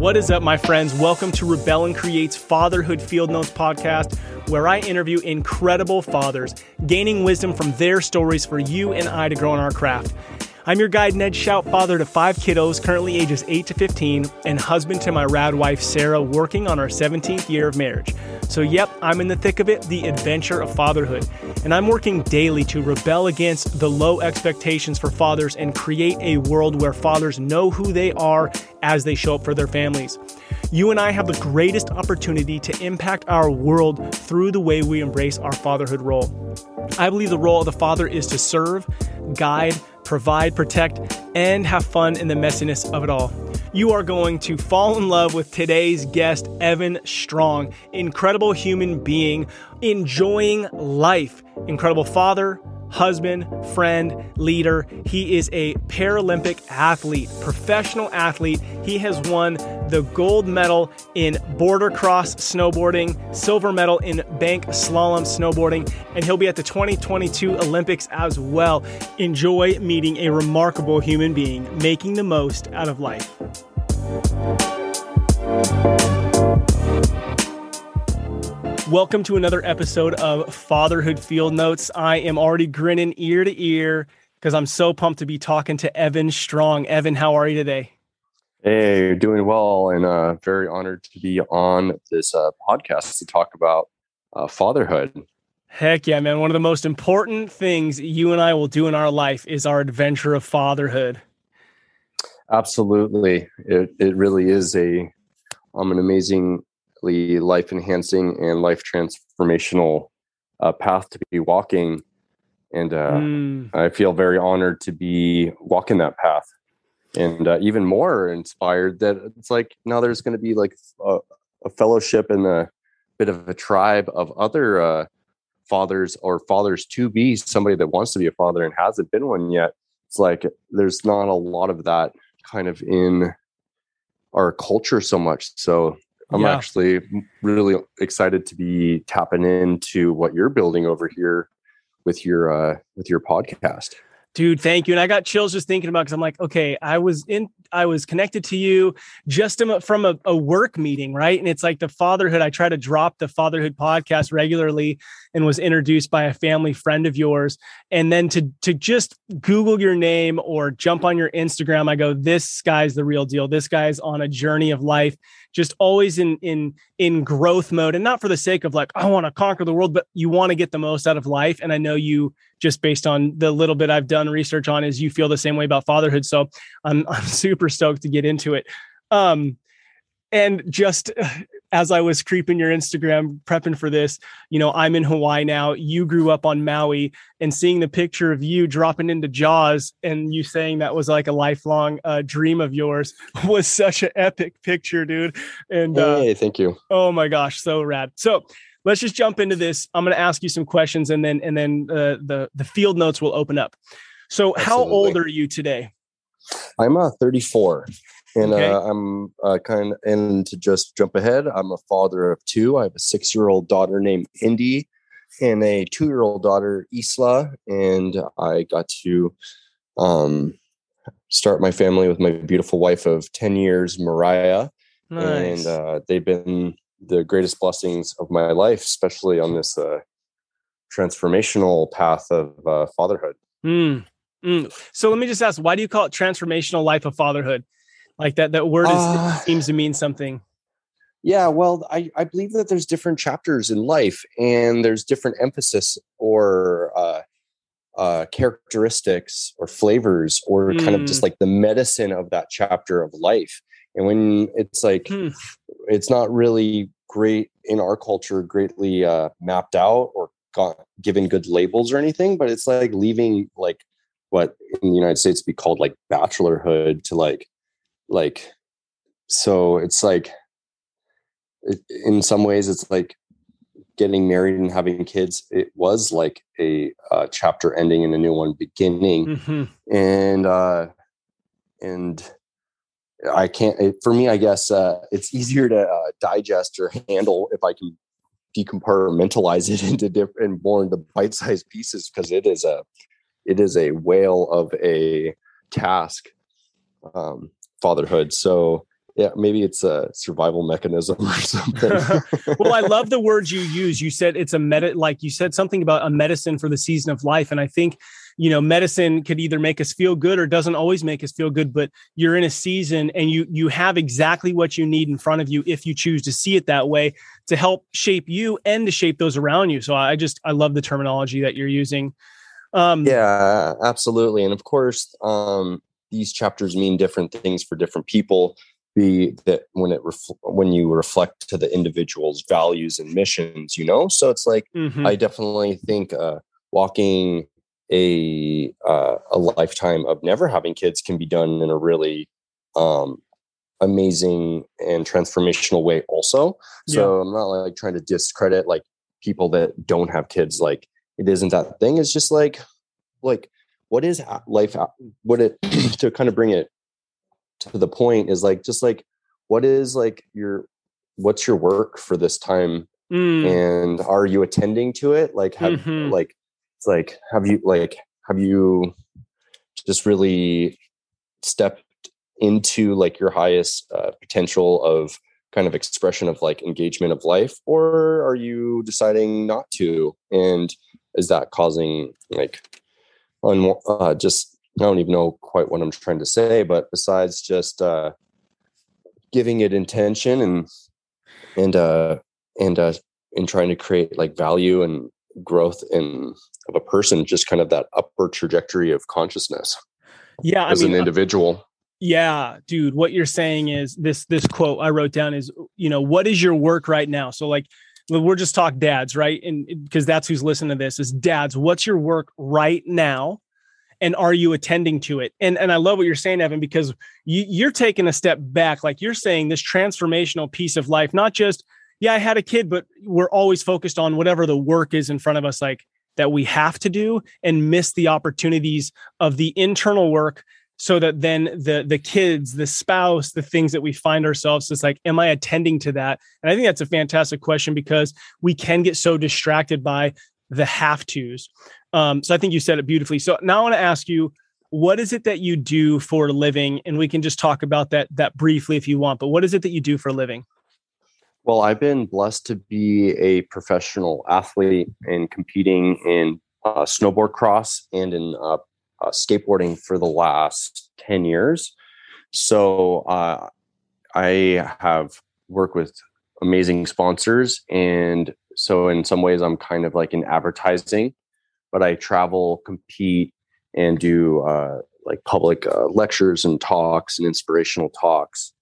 What is up, my friends? Welcome to Rebel and Create's Fatherhood Field Notes podcast, where I interview incredible fathers, gaining wisdom from their stories for you and I to grow in our craft. I'm your guide, Ned Schaut, father to five kiddos, currently ages 8 to 15, and husband to my rad wife, Sarah, working on our 17th year of marriage. So, yep, I'm in the thick of it, the adventure of fatherhood. And I'm working daily to rebel against the low expectations for fathers and create a world where fathers know who they are as they show up for their families. You and I have the greatest opportunity to impact our world through the way we embrace our fatherhood role. I believe the role of the father is to serve, guide, provide, protect, and have fun in the messiness of it all. You are going to fall in love with today's guest, Evan Strong, incredible human being, enjoying life, incredible father, husband, friend, leader. He is a Paralympic athlete, professional athlete. He has won the gold medal in boarder cross snowboarding, silver medal in bank slalom snowboarding, and he'll be at the 2022 Olympics as well. Enjoy meeting a remarkable human being making the most out of life. Welcome to another episode of Fatherhood Field Notes. I am already grinning ear to ear because I'm so pumped to be talking to Evan Strong. Evan, how are you today? Hey, you're doing well, and uh, very honored to be on this uh, podcast to talk about uh, fatherhood. Heck yeah, man. One of the most important things you and I will do in our life is our adventure of fatherhood. Absolutely. It, it really is a um, an amazing life enhancing and life transformational uh, path to be walking. And uh, mm. I feel very honored to be walking that path and uh, even more inspired that it's like now there's going to be like a, a, fellowship and a bit of a tribe of other uh, fathers or fathers to be somebody that wants to be a father and hasn't been one yet. It's like there's not a lot of that kind of in our culture so much. So I'm yeah. actually really excited to be tapping into what you're building over here with your uh with your podcast. Dude, thank you. And I got chills just thinking about because I'm like, okay, I was in, I was connected to you just from a, a, work meeting, right? And it's like the fatherhood. I try to drop the fatherhood podcast regularly, and was introduced by a family friend of yours. And then to to just Google your name or jump on your Instagram, I go, this guy's the real deal. This guy's on a journey of life just always in in in growth mode and not for the sake of like i want to conquer the world but you want to get the most out of life and i know you just based on the little bit i've done research on is you feel the same way about fatherhood so i'm i'm super stoked to get into it um and just as I was creeping your Instagram prepping for this, you know, I'm in Hawaii now. You grew up on Maui and seeing the picture of you dropping into Jaws and you saying that was like a lifelong uh, dream of yours was such an epic picture, dude. And uh, hey, thank you. Oh my gosh, so rad. So let's just jump into this. I'm going to ask you some questions and then and then uh, the the field notes will open up. So, Absolutely. how old are you today? I'm uh, 34 and okay. uh, I'm uh, kind of and to just jump ahead, I'm a father of two. I have a six year old daughter named Indy and a two year old daughter Isla, and I got to um, start my family with my beautiful wife of ten years, Mariah, nice. and uh, they've been the greatest blessings of my life, especially on this uh, transformational path of uh, fatherhood. Mm. Mm. So let me just ask, why do you call it transformational life of fatherhood? Like that that word is, uh, seems to mean something. Yeah, well, I, I believe that there's different chapters in life and there's different emphasis or uh, uh, characteristics or flavors or mm. kind of just hmm. like the medicine of that chapter of life. And when it's like, hmm. it's not really great in our culture, greatly uh, mapped out or got, given good labels or anything, but it's like leaving like what in the United States be called like bachelorhood to like like so it's like it, in some ways it's like getting married and having kids it was like a uh, chapter ending and a new one beginning mm-hmm. and uh and i can't it, for me i guess uh it's easier to uh, digest or handle if i can decompartmentalize it into different more into bite-sized pieces because it is a it is a whale of a task um fatherhood. So yeah, maybe it's a survival mechanism or something. well, I love the words you use. You said it's a meta, like you said something about a medicine for the season of life. And I think, you know, medicine could either make us feel good or doesn't always make us feel good, but you're in a season and you, you have exactly what you need in front of you if you choose to see it that way to help shape you and to shape those around you. So I just, I love the terminology that you're using. Um, yeah, absolutely. And of course, um, these chapters mean different things for different people be that when it ref- when you reflect to the individual's values and missions you know so it's like mm-hmm. i definitely think uh, walking a uh, a lifetime of never having kids can be done in a really um, amazing and transformational way also so yeah. i'm not like trying to discredit like people that don't have kids like it isn't that thing it's just like like what is life what it to kind of bring it to the point is like just like what is like your what's your work for this time mm. and are you attending to it like have mm-hmm. like it's like have you like have you just really stepped into like your highest uh, potential of kind of expression of like engagement of life or are you deciding not to and is that causing like un- uh, just I don't even know quite what I'm trying to say, but besides just uh, giving it intention and and uh, and uh, and trying to create like value and growth in of a person, just kind of that upward trajectory of consciousness. Yeah, as I mean, an uh, individual. Yeah, dude, what you're saying is this this quote I wrote down is, you know, what is your work right now? So like we're just talk dads, right? And because that's who's listening to this is dads, what's your work right now? and are you attending to it and and i love what you're saying evan because you, you're taking a step back like you're saying this transformational piece of life not just yeah i had a kid but we're always focused on whatever the work is in front of us like that we have to do and miss the opportunities of the internal work so that then the the kids the spouse the things that we find ourselves is like am i attending to that and i think that's a fantastic question because we can get so distracted by the have tos um, so I think you said it beautifully. So now I want to ask you, what is it that you do for a living? And we can just talk about that that briefly if you want. But what is it that you do for a living? Well, I've been blessed to be a professional athlete and competing in uh, snowboard cross and in uh, uh, skateboarding for the last 10 years. So uh, I have worked with amazing sponsors. And so, in some ways, I'm kind of like in advertising but I travel, compete, and do uh, like public uh, lectures and talks and inspirational talks,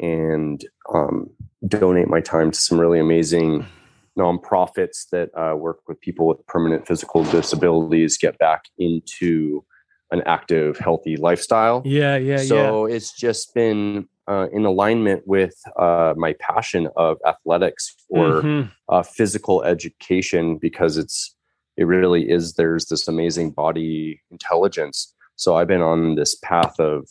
and um, donate my time to some really amazing nonprofits that uh, work with people with permanent physical disabilities get back into an active, healthy lifestyle. Yeah, yeah, so yeah. it's just been uh, in alignment with uh, my passion of athletics or mm-hmm. uh, physical education because it's it really is there's this amazing body intelligence so i've been on this path of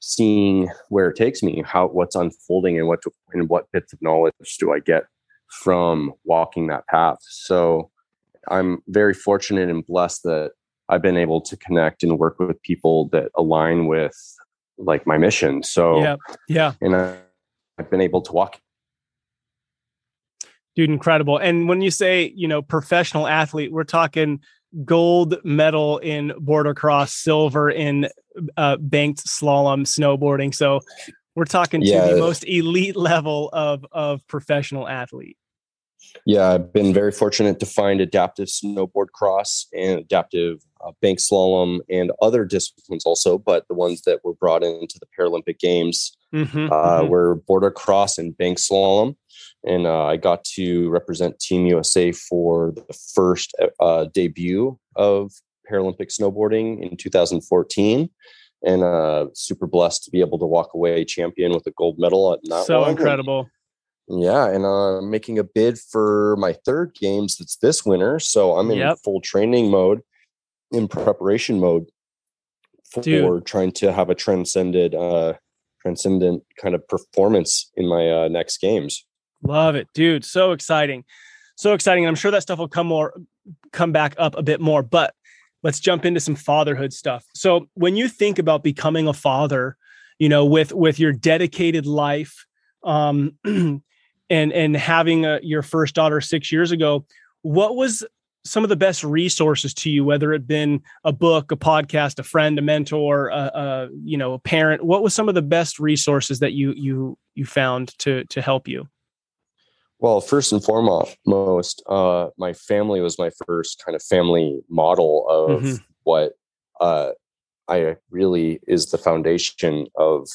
seeing where it takes me how what's unfolding and what to, and what bits of knowledge do i get from walking that path so i'm very fortunate and blessed that i've been able to connect and work with people that align with like my mission so yeah yeah. and I, i've been able to walk. Dude incredible and when you say you know professional athlete we're talking gold medal in boarder cross silver in uh, banked slalom snowboarding so we're talking yeah. to the most elite level of of professional athlete yeah i've been very fortunate to find adaptive snowboard cross and adaptive uh, bank slalom and other disciplines also but the ones that were brought into the paralympic games mm-hmm, uh, mm-hmm. were boarder cross and bank slalom and uh, I got to represent Team USA for the first uh, debut of Paralympic snowboarding in 2014, and uh, super blessed to be able to walk away champion with a gold medal at that. So incredible! Yeah, and uh, making a bid for my third games that's this winter, so I'm in yep. full training mode, in preparation mode for Dude. trying to have a transcended, uh, transcendent kind of performance in my uh, next games. Love it, dude. So exciting. So exciting. And I'm sure that stuff will come more come back up a bit more, but let's jump into some fatherhood stuff. So, when you think about becoming a father you know with with your dedicated life um and and having a, your first daughter 6 years ago what was some of the best resources to you whether it been a book a podcast a friend a mentor a, a you know a parent what was some of the best resources that you you you found to to help you well, first and foremost, uh, my family was my first kind of family model of mm-hmm. what uh, I really is the foundation of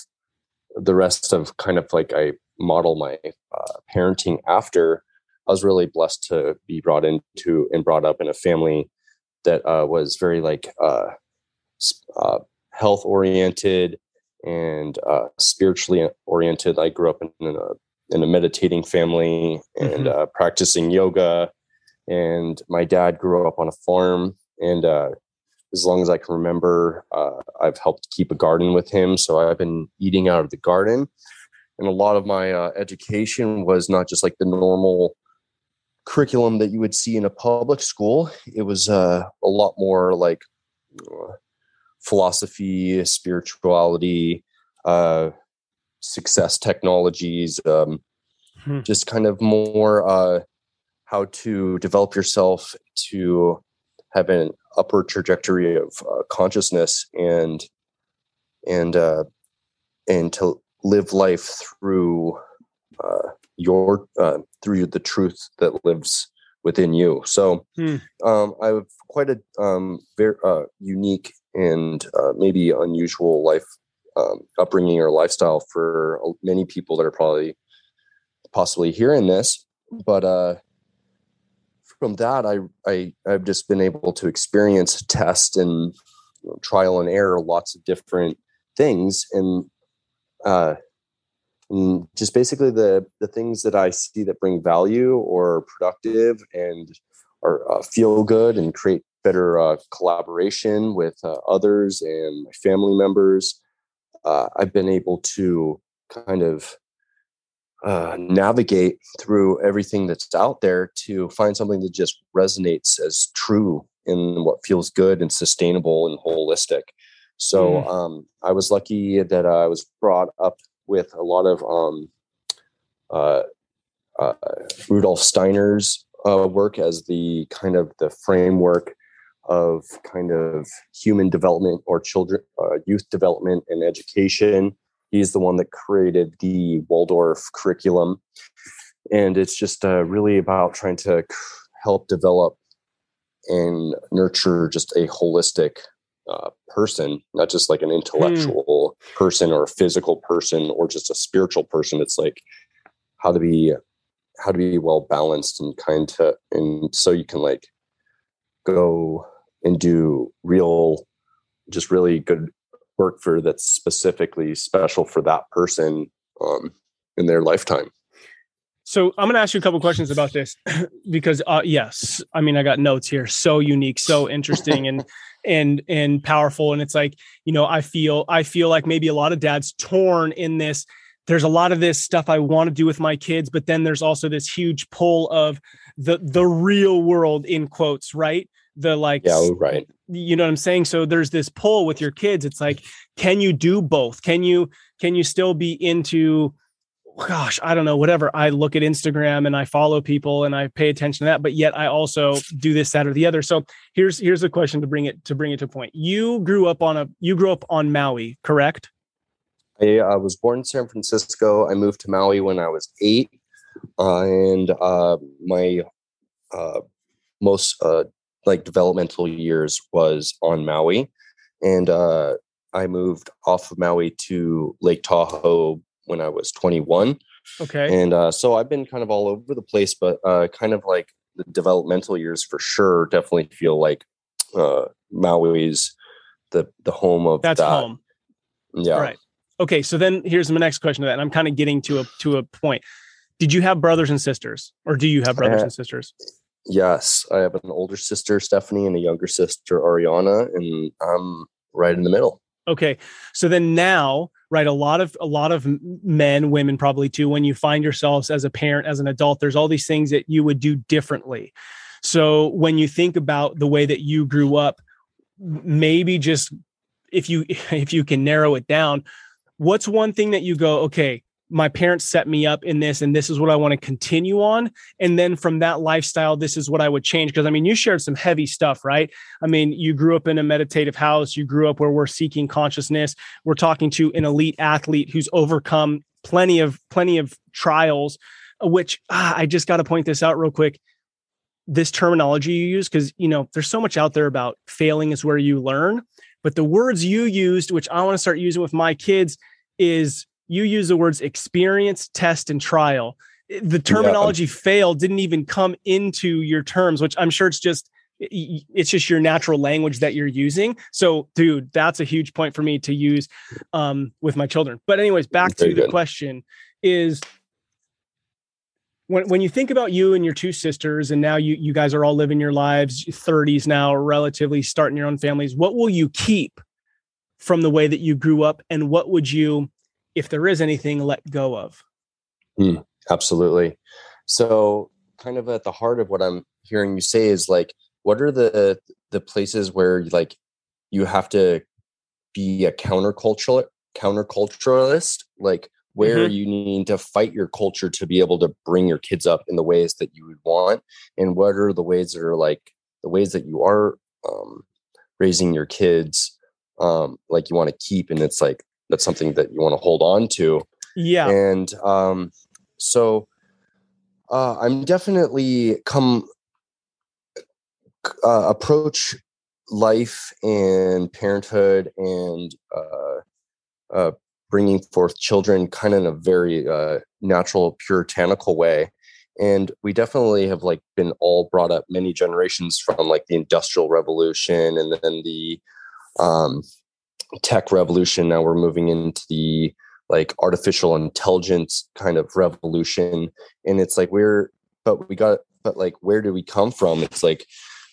the rest of kind of like I model my uh, parenting after. I was really blessed to be brought into and brought up in a family that uh, was very like uh, uh, health oriented and uh, spiritually oriented. I grew up in, a in a meditating family and mm-hmm. uh, practicing yoga. And my dad grew up on a farm, and uh, as long as I can remember, uh, I've helped keep a garden with him. So I've been eating out of the garden, and a lot of my uh, education was not just like the normal curriculum that you would see in a public school. It was uh, a lot more like uh, philosophy, spirituality, success technologies, um, hmm. just kind of more uh, how to develop yourself to have an upward trajectory of uh, consciousness and and uh, and to live life through uh, your uh, through the truth that lives within you. So hmm. um, I have quite a um, very uh, unique and uh, maybe unusual life um, upbringing or lifestyle for many people that are probably possibly hearing this. But uh, from that, I, I I've just been able to experience, test, and you know, trial and error lots of different things, and uh, and just basically the the things that I see that bring value or productive and or uh, feel good and create better uh, collaboration with uh, others and my family members uh, I've been able to kind of uh, navigate through everything that's out there to find something that just resonates as true in what feels good and sustainable and holistic. So mm. um, I was lucky that I was brought up with a lot of um, uh, uh Rudolf Steiner's uh, work as the kind of the framework of kind of human development or children, uh, youth development and education. He's the one that created the Waldorf curriculum. And it's just uh, really about trying to help develop and nurture just a holistic uh, person, not just like an intellectual mm. person or a physical person or just a spiritual person. It's like how to be how to be well balanced and kind to and so you can like go and do real, just really good work for that's specifically special for that person um, in their lifetime. So I'm going to ask you a couple questions about this because uh, yes, I mean I got notes here. So unique, so interesting, and and and powerful. And it's like you know I feel I feel like maybe a lot of dads torn in this. There's a lot of this stuff I want to do with my kids, but then there's also this huge pull of the the real world in quotes, right? the like yeah right you know what i'm saying? So there's this pull with your kids. It's like can you do both? Can you can you still be into gosh i don't know whatever. I look at instagram and i follow people and i pay attention to that but yet i also do this that or the other. So here's here's a question to bring it to bring it to a point. You grew up on a you grew up on maui correct? I was born in san francisco. I moved to maui when i was eight. Uh, and uh, my uh, most uh, like developmental years was on Maui, and uh, I moved off of Maui to Lake Tahoe when I was 21. Okay, and uh, so I've been kind of all over the place, but uh, kind of like the developmental years for sure. Definitely feel like uh, Maui's the the home of that's that. home. Yeah. Right. Okay. So then here's my next question to that, and I'm kind of getting to a to a point. Did you have brothers and sisters, or do you have brothers and sisters? Yes, I have an older sister, Stephanie, and a younger sister, Ariana, and I'm right in the middle. Okay. So then now, right, a lot of a lot of men, women probably too, when you find yourselves as a parent, as an adult, there's all these things that you would do differently. So when you think about the way that you grew up, maybe just if you if you can narrow it down, what's one thing that you go, okay, my parents set me up in this and this is what I want to continue on. And then from that lifestyle, this is what I would change. Cause I mean, you shared some heavy stuff, right? I mean, you grew up in a meditative house, you grew up where we're seeking consciousness. We're talking to an elite athlete who's overcome plenty of plenty of trials, which ah, I just got to point this out real quick. This terminology you use, because you know, there's so much out there about failing is where you learn. But the words you used, which I want to start using with my kids, is you use the words experience, test, and trial. The terminology yeah. fail didn't even come into your terms, which I'm sure it's just it's just your natural language that you're using. So, dude, that's a huge point for me to use um, with my children. But, anyways, back Very to good. the question is when when you think about you and your two sisters, and now you you guys are all living your lives, 30s now, relatively starting your own families. What will you keep from the way that you grew up, and what would you if there is anything, let go of. Mm, absolutely. So, kind of at the heart of what I'm hearing you say is like, what are the the places where like you have to be a countercultural counterculturalist, like where mm-hmm. you need to fight your culture to be able to bring your kids up in the ways that you would want, and what are the ways that are like the ways that you are um, raising your kids um, like you want to keep, and it's like that's something that you want to hold on to. Yeah. And um, so uh, I'm definitely come uh, approach life and parenthood and uh, uh, bringing forth children kind of in a very uh, natural puritanical way and we definitely have like been all brought up many generations from like the industrial revolution and then the um, tech revolution. Now we're moving into the like artificial intelligence kind of revolution. And it's like we're, but we got, but like, where do we come from? It's like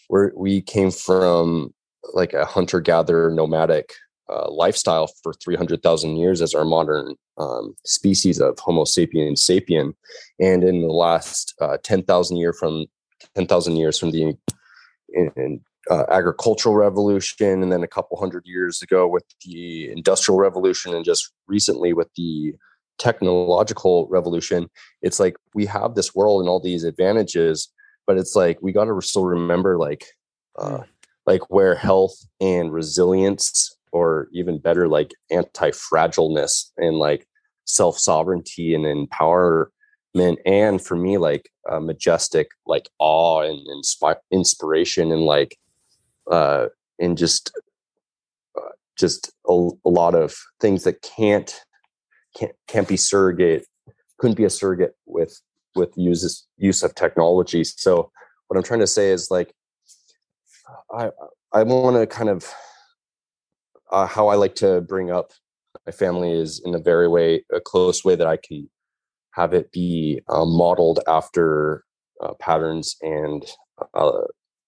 we're, we came from like a hunter gatherer nomadic uh, lifestyle for 300,000 years as our modern um, species of Homo sapiens sapien. And in the last uh, 10,000 year from 10,000 years from the in, in uh, agricultural revolution and then a couple hundred years ago with the industrial revolution and just recently with the technological revolution it's like we have this world and all these advantages but it's like we got to still remember like uh, like where health and resilience or even better like anti-fragileness and like self-sovereignty and empowerment and for me like uh, majestic like awe and, and inspiration and like uh, and just uh, just a, a, lot of things that can't can't can't be surrogate couldn't be a surrogate with with uses use of technology. So what i'm trying to say is like i i want to kind of uh, how i like to bring up my family is in a very way a close way that i can have it be uh, modeled after uh, patterns and uh,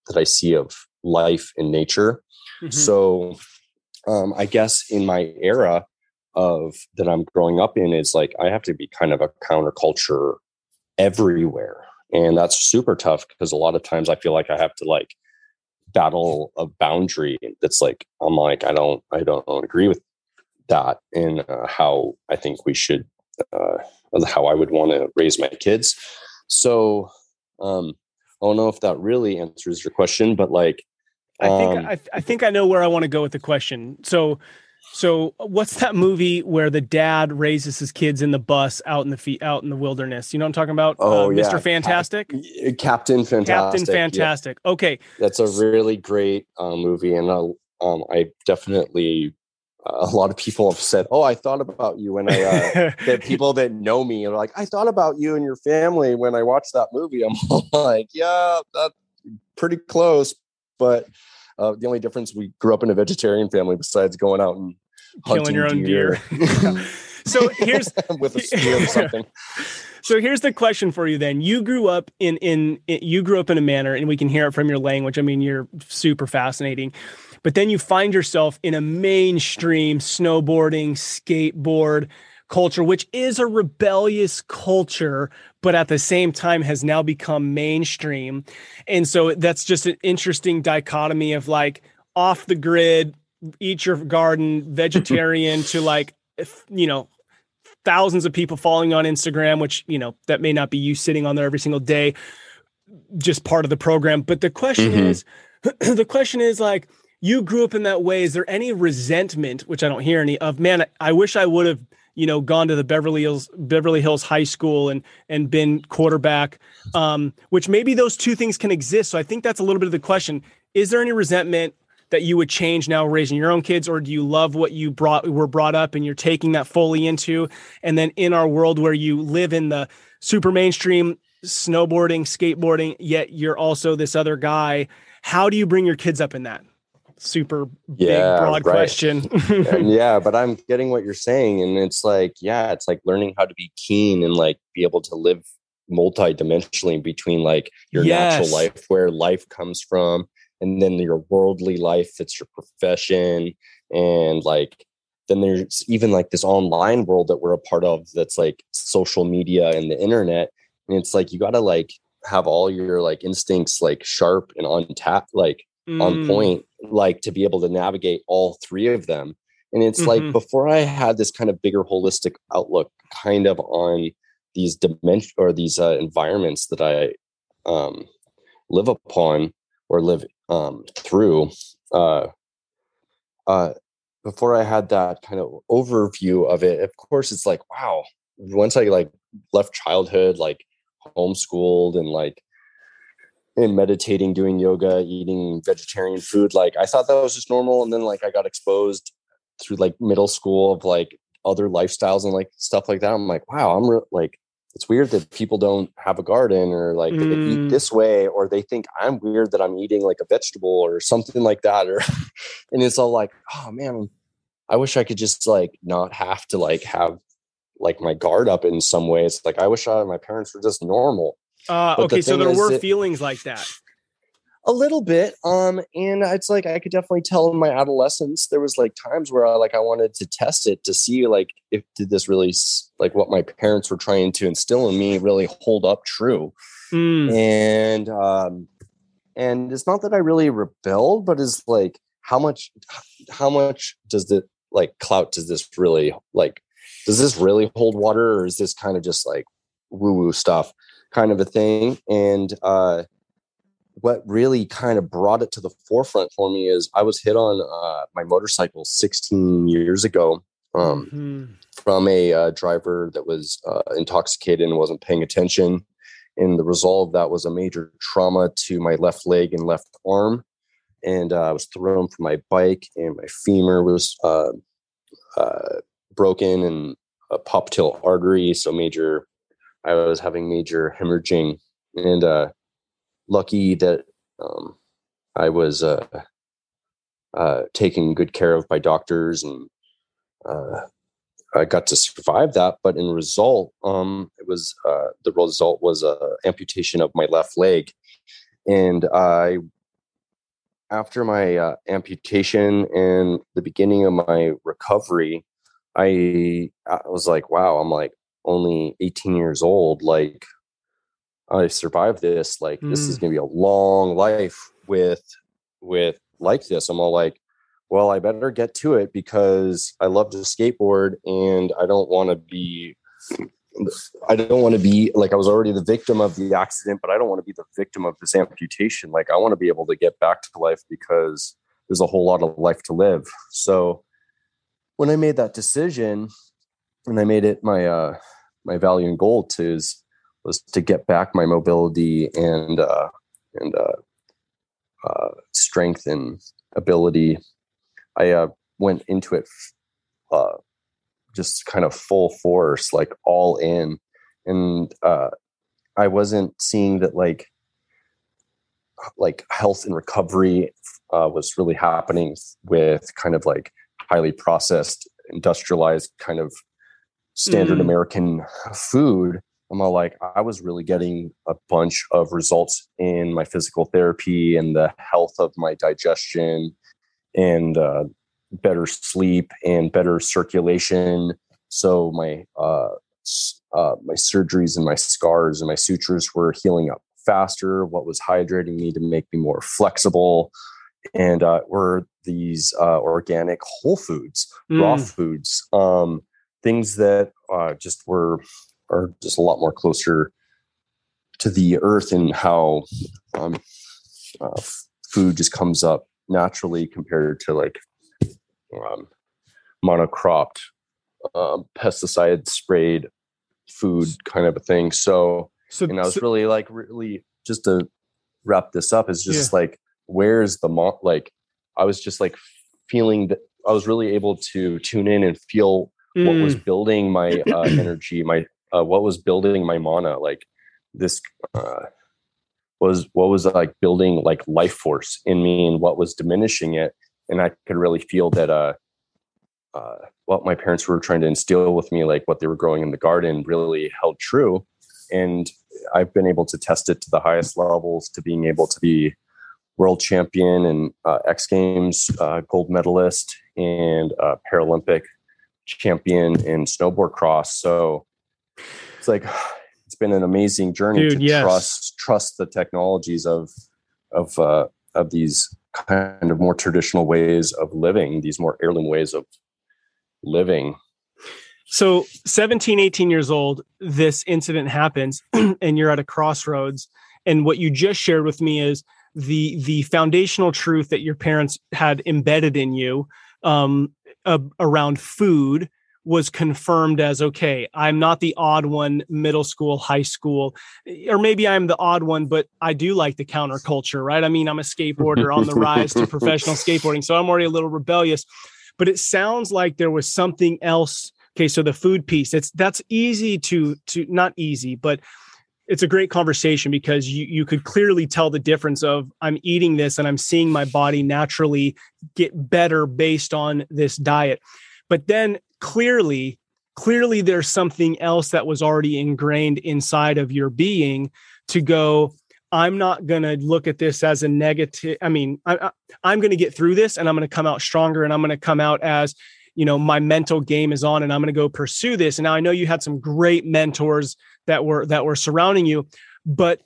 that i see of life in nature. Mm-hmm. So um, I guess in my era of that I'm growing up in is like I have to be kind of a counterculture everywhere. And that's super tough because a lot of times I feel like I have to like battle a boundary that's like I'm like I don't I don't agree with that and uh, how I think we should uh, how I would want to raise my kids. So um, I don't know if that really answers your question, but like I think um, I, I think I know where I want to go with the question. So, so what's that movie where the dad raises his kids in the bus out in the feet out in the wilderness? You know what I'm talking about? Oh, uh, yeah. Mr. Fantastic, Captain Fantastic, Captain Fantastic. Yeah. Okay, that's a really great uh, movie, and uh, um, I definitely a lot of people have said, "Oh, I thought about you when I." Uh, that people that know me are like, "I thought about you and your family when I watched that movie." I'm like, "Yeah, that's pretty close," but uh, the only difference we grew up in a vegetarian family besides going out and killing your own deer. deer. so here's with a spear or something. So here's the question for you then. You grew up in, in, in you grew up in a manner and we can hear it from your language. I mean, you're super fascinating. But then you find yourself in a mainstream snowboarding, skateboard, culture, which is a rebellious culture, but at the same time has now become mainstream. And so that's just an interesting dichotomy of like off the grid, eat your garden, vegetarian to like you know, thousands of people following on Instagram, which, you know, that may not be you sitting on there every single day, just part of the program. But the question mm-hmm. is, the question is like, you grew up in that way. Is there any resentment, which I don't hear any of, man, I wish I would have, you know, gone to the Beverly Hills, Beverly Hills High School and, and been quarterback, um, which maybe those two things can exist. So I think that's a little bit of the question. Is there any resentment that you would change now raising your own kids or do you love what you brought were brought up and you're taking that fully into and then in our world where you live in the super mainstream snowboarding skateboarding yet you're also this other guy how do you bring your kids up in that super yeah, big broad right. question yeah but i'm getting what you're saying and it's like yeah it's like learning how to be keen and like be able to live multi-dimensionally between like your yes. natural life where life comes from and then your worldly life it's your profession and like then there's even like this online world that we're a part of that's like social media and the internet and it's like you got to like have all your like instincts like sharp and on tap like mm. on point like to be able to navigate all three of them and it's mm-hmm. like before i had this kind of bigger holistic outlook kind of on these dimension or these uh, environments that i um live upon or live um, through. Uh, uh, before I had that kind of overview of it, of course, it's like, wow. Once I like left childhood, like homeschooled and like and meditating, doing yoga, eating vegetarian food, like I thought that was just normal. And then like I got exposed through like middle school of like other lifestyles and like stuff like that. I'm like, wow, I'm re- like it's weird that people don't have a garden or like mm. they eat this way or they think i'm weird that i'm eating like a vegetable or something like that or and it's all like oh man i wish i could just like not have to like have like my guard up in some ways like i wish I, my parents were just normal uh, okay the so there were it, feelings like that. A little bit um and it's like i could definitely tell in my adolescence there was like times where i like i wanted to test it to see like if did this really like what my parents were trying to instill in me really hold up true. Mm. and um and it's not that i really rebelled but it's like how much how much does the like clout does this really like does this really hold water or is this kind of just like woo woo stuff kind of a thing and uh what really kind of brought it to the forefront for me is I was hit on uh, my motorcycle 16 years ago um, mm-hmm. from a uh, driver that was uh, intoxicated and wasn't paying attention. And the result of that was a major trauma to my left leg and left arm. And uh, I was thrown from my bike, and my femur was uh, uh, broken and a popliteal artery. So, major, I was having major hemorrhaging. And lucky that um, I was uh, uh, taken good care of by doctors and uh, I got to survive that. But in result, um, it was uh, the result was a amputation of my left leg, and I after my uh, amputation and the beginning of my recovery, I, I was like, wow, I'm like only 18 years old. Like I survived this. Like mm. this is mm. gonna be a long life with with like this. I'm all like, well, I better get to it because I love to skateboard and I don't want to be I don't want to be like I was already the victim of the accident, but I don't want to be the victim of this amputation. Like I want to be able to get back to life because there's a whole lot of life to live. So when I made that decision and I made it my uh my value and goal to is was to get back my mobility and uh, and uh, uh, strength and ability. I uh, went into it uh, just kind of full force, like all in, and uh, I wasn't seeing that like like health and recovery was really happening with kind of like highly processed, industrialized kind of standard mm. American food I'm all like, I was really getting a bunch of results in my physical therapy and the health of my digestion and uh, better sleep and better circulation. So my uh, uh, my surgeries and my scars and my sutures were healing up faster. What was hydrating me to make me more flexible, and uh, were these uh, organic whole foods, mm. raw foods. Um, things that uh, just were are just a lot more closer to the earth and how um, uh, food just comes up naturally compared to like um, monocropped um, pesticide sprayed food kind of a thing. So, so and I was so, really like really just to wrap this up is just yeah. like where's the mo- like I was just like feeling that I was really able to tune in and feel mm. what was mm. building my uh, energy, my uh, what was building my mana, like this uh, was what was like building like life force in me, and what was diminishing it, and I could really feel that uh, uh, what my parents were trying to instill with me, like what they were growing in the garden, really held true, and I've been able to test it to the highest levels, to being able to be world champion and uh, X Games uh, gold medalist and uh, Paralympic champion in snowboard cross. So it's like it's been an amazing journey Dude, to yes. trust trust the technologies of of uh, of these kind of more traditional ways of living, these more heirloom ways of living. So 17, 18 years old, this incident happens and you're at a crossroads. And what you just shared with me is the the foundational truth that your parents had embedded in you um, uh, around food was confirmed as okay i'm not the odd one middle school high school or maybe i'm the odd one but i do like the counterculture right? I mean i'm a skateboarder on the rise to professional skateboarding so i'm already a little rebellious but it sounds like there was something else. Okay so the food piece it's that's easy to to not easy but it's a great conversation because you you could clearly tell the difference of I'm eating this and I'm seeing my body naturally get better based on this diet. But then clearly clearly there's something else that was already ingrained inside of your being to go I'm not going to look at this as a negative I mean I, I'm going to get through this and I'm going to come out stronger and I'm going to come out as you know my mental game is on and i'm going to go pursue this. And now i know you had some great mentors that were that were surrounding you but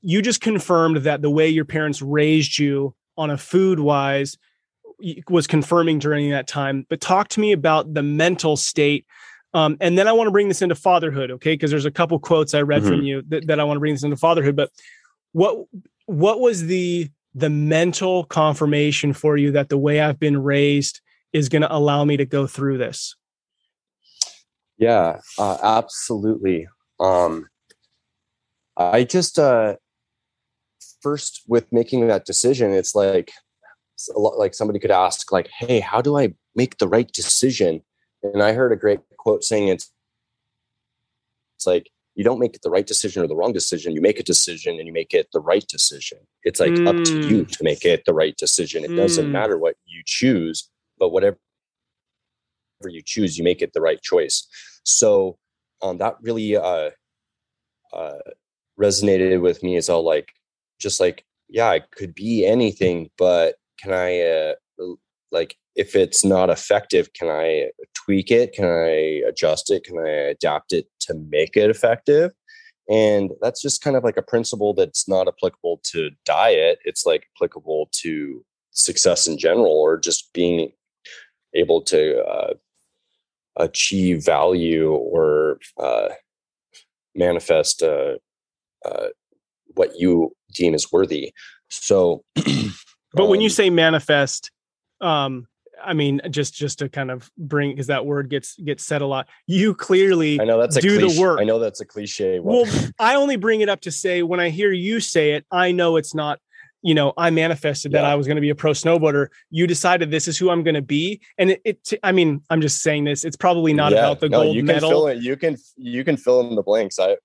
you just confirmed that the way your parents raised you on a food wise was confirming during that time. But talk to me about the mental state um, and then i want to bring this into fatherhood okay? Because there's a couple quotes i read mm-hmm. from you that, that i want to bring this into fatherhood but what what was the the mental confirmation for you that the way i've been raised is going to allow me to go through this yeah uh, absolutely um i just uh first with making that decision it's like it's a lot like somebody could ask like hey how do i make the right decision and i heard a great quote saying it's it's like you don't make the right decision or the wrong decision you make a decision and you make it the right decision it's like mm. up to you mm. to make it the right decision it mm. doesn't matter what you choose but whatever you choose, you make it the right choice. So um, that really uh, uh, resonated with me. Is all like, just like, yeah, it could be anything, but can I, uh, like, if it's not effective, can I tweak it? Can I adjust it? Can I adapt it to make it effective? And that's just kind of like a principle that's not applicable to diet. It's like applicable to success in general or just being able to uh, achieve value or uh, manifest uh, uh what you deem as worthy. So, but um, when you um say manifest, um, I mean, just just to kind of bring because that word gets gets said a lot. You clearly I know that's a do cliche, the work. I know that's a cliche. Well, I only bring it up to say when I hear you say it, I know it's not you know, I manifested yeah. that I was going to be a pro snowboarder. You decided this is who I'm going to be, and it, it. I mean, I'm just saying this. It's probably not yeah. about the no, gold you can medal. Fill in, you can you can fill in the blanks. I,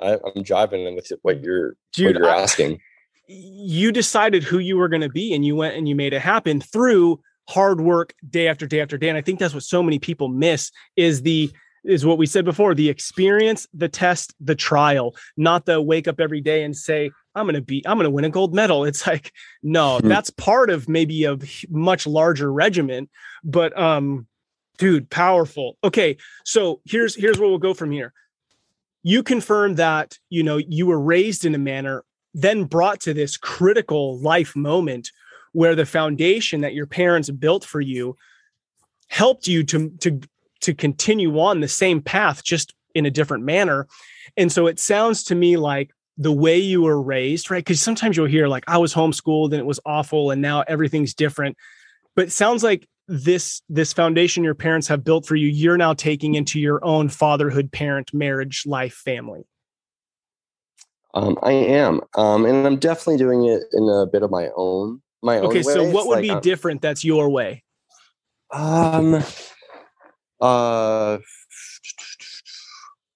I am driving in with what you're Dude, what you're I, asking. You decided who you were going to be, and you went and you made it happen through hard work, day after day after day. And I think that's what so many people miss is the is what we said before the experience, the test, the trial, not the wake up every day and say, I'm going to be, I'm going to win a gold medal. It's like, no, hmm. that's part of maybe a much larger regiment, but, um, dude, powerful. Okay. So here's, here's where we'll go from here. You confirm that, you know, you were raised in a manner, then brought to this critical life moment where the foundation that your parents built for you helped you to, to to continue on the same path just in a different manner and so it sounds to me like the way you were raised right because sometimes you'll hear like i was homeschooled and it was awful and now everything's different but it sounds like this this foundation your parents have built for you you're now taking into your own fatherhood parent marriage life family um, i am um, and i'm definitely doing it in a bit of my own my okay, own so way. what It's would like, be um, different that's your way? um uh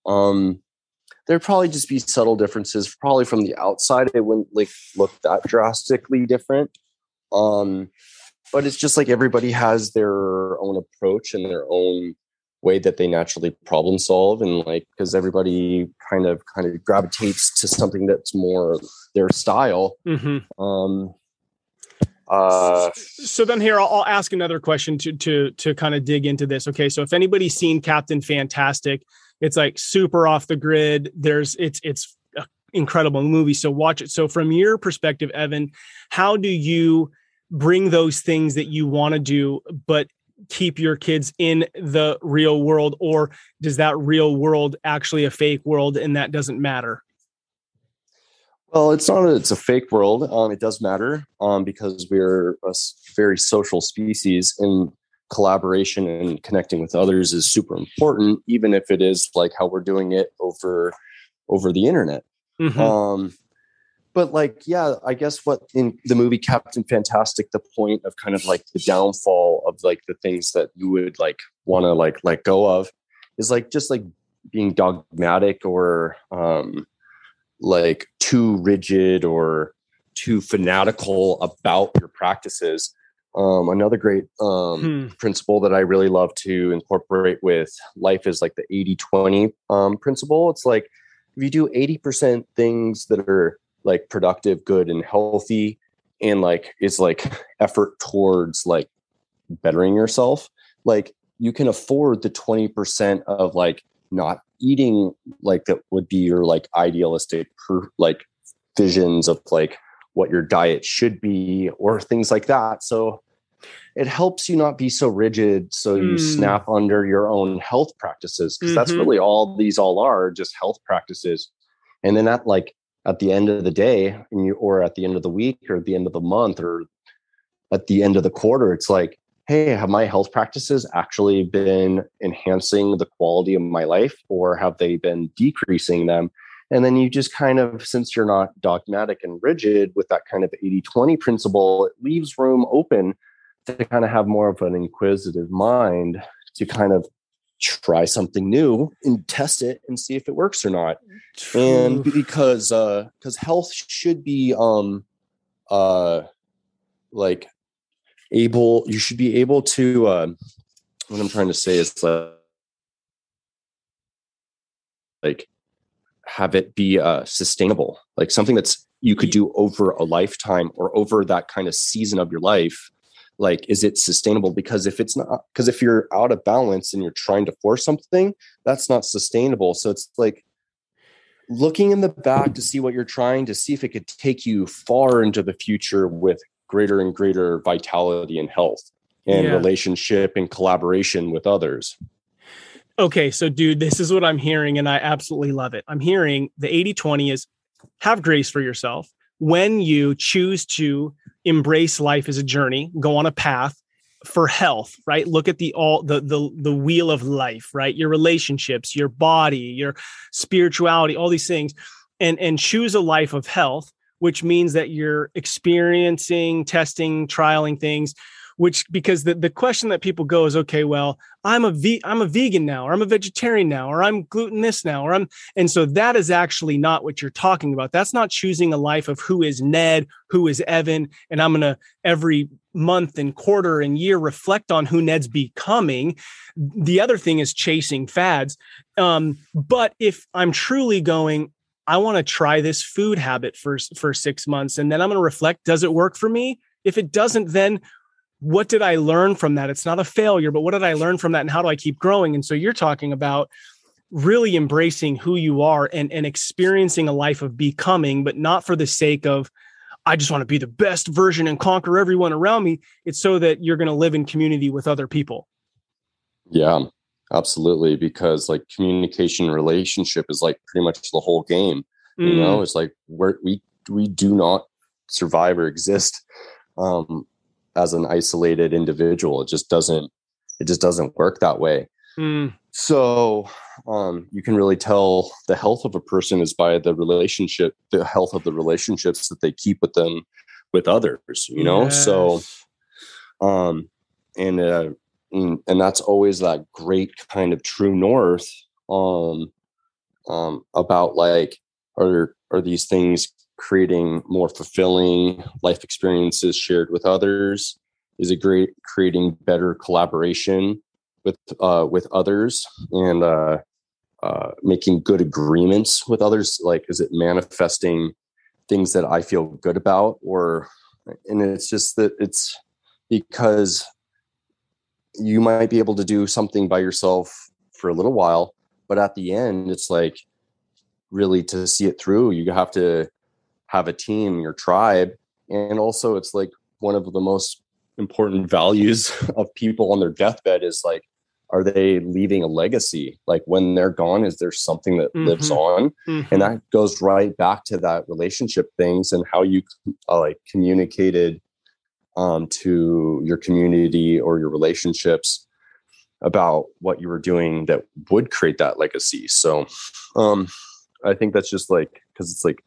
um there'd probably just be subtle differences probably from the outside it wouldn't like look that drastically different um but it's just like everybody has their own approach and their own way that they naturally problem solve and like because everybody kind of kind of gravitates to something that's more their style Mhm. um uh So then here I'll, I'll ask another question to to to kind of dig into this. Okay, so if anybody's seen Captain Fantastic, it's like super off the grid. There's it's it's incredible movie, so watch it. So from your perspective, Evan, how do you bring those things that you want to do, but keep your kids in the real world, or does that real world actually a fake world and that doesn't matter? Well, it's not. A, it's a fake world. Um, it does matter um, because we're a very social species, and collaboration and connecting with others is super important, even if it is like how we're doing it over over the internet. Mhm. Um, but like, yeah, I guess what in the movie Captain Fantastic, the point of kind of like the downfall of like the things that you would like want to like let go of is like just like being dogmatic or um like too rigid or too fanatical about your practices. Um, another great um, Hmm. principle that I really love to incorporate with life is like the 80 20 um, principle. It's like if you do 80% things that are like productive, good, and healthy, and like is like effort towards like bettering yourself, like you can afford the 20% of like not eating like that would be your like idealistic per, like visions of like what your diet should be or things like that so it helps you not be so rigid so you Mm. snap under your own health practices because that's Mhm. really all these all are just health practices and then at like at the end of the day and you or at the end of the week or at the end of the month or at the end of the quarter it's like hey have my health practices actually been enhancing the quality of my life or have they been decreasing them and then you just kind of since you're not dogmatic and rigid with that kind of 80-20 principle it leaves room open to kind of have more of an inquisitive mind to kind of try something new and test it and see if it works or not. And because uh because health should be um uh like able you should be able to um what i'm trying to say is uh, like have it be uh sustainable like something that's you could do over a lifetime or over that kind of season of your life like is it sustainable? Because if it's not because if you're out of balance and you're trying to force something that's not sustainable. So it's like looking in the back to see what you're trying to see if it could take you far into the future with greater and greater vitality and health and Yeah. relationship and collaboration with others Okay, so dude, this is what I'm hearing, and I absolutely love it. I'm hearing the 80 20 is have grace for yourself when you choose to embrace life as a journey, go on a path for health, right? Look at the all the the the wheel of life, right? Your relationships, your body, your spirituality, all these things, and and choose a life of health, which means that you're experiencing, testing, trialing things which because the, the question that people go is okay well i'm a ve- i'm a vegan now or i'm a vegetarian now or i'm gluten this now or i'm and so that is actually not what you're talking about. That's not choosing a life of who is ned who is evan and i'm going to every month and quarter and year reflect on who ned's becoming. The other thing is chasing fads. Um, but if i'm truly going i want to try this food habit for for six months and then i'm going to reflect does it work for me? If it doesn't then what did I learn from that? It's not a failure, but what did I learn from that and how do I keep growing? And so you're talking about really embracing who you are and, and experiencing a life of becoming, but not for the sake of, I just want to be the best version and conquer everyone around me. It's so that you're going to live in community with other people. yeah absolutely because like communication relationship is like pretty much the whole game mm. you know it's like we're, we we do not survive or exist um as an isolated individual it just doesn't it just doesn't work that way mm. so um you can really tell the health of a person is by the relationship the health of the relationships that they keep with them with others you know yes. so um and uh and, and that's always that great kind of true north um um about like are are these things creating more fulfilling life experiences shared with others is it great creating better collaboration with uh with others and uh uh making good agreements with others. Like is it manifesting things that i feel good about or and it's just that it's because you might be able to do something by yourself for a little while, but at the end, it's like really to see it through, you have to have a team, your tribe. And also, it's like one of the most important values of people on their deathbed is like, are they leaving a legacy? Like when they're gone, is there something that mm-hmm. lives on? Mm-hmm. And that goes right back to that relationship things and how you uh, like communicated um, to your community or your relationships about what you were doing that would create that legacy. So um, I think that's just like because it's like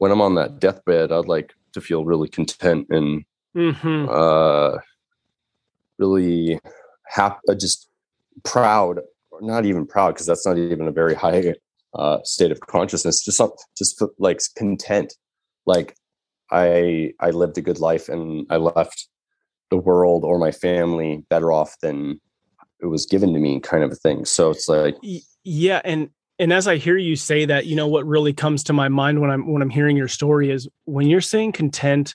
when I'm on that deathbed, I'd like to feel really content and mm-hmm. uh, really happy, uh, just proud, or not even proud because that's not even a very high uh, state of consciousness. Just just like content, like I I lived a good life and I left the world or my family better off than it was given to me kind of a thing. So it's like yeah and and as I hear you say that, you know what really comes to my mind when I'm when I'm hearing your story is when you're saying content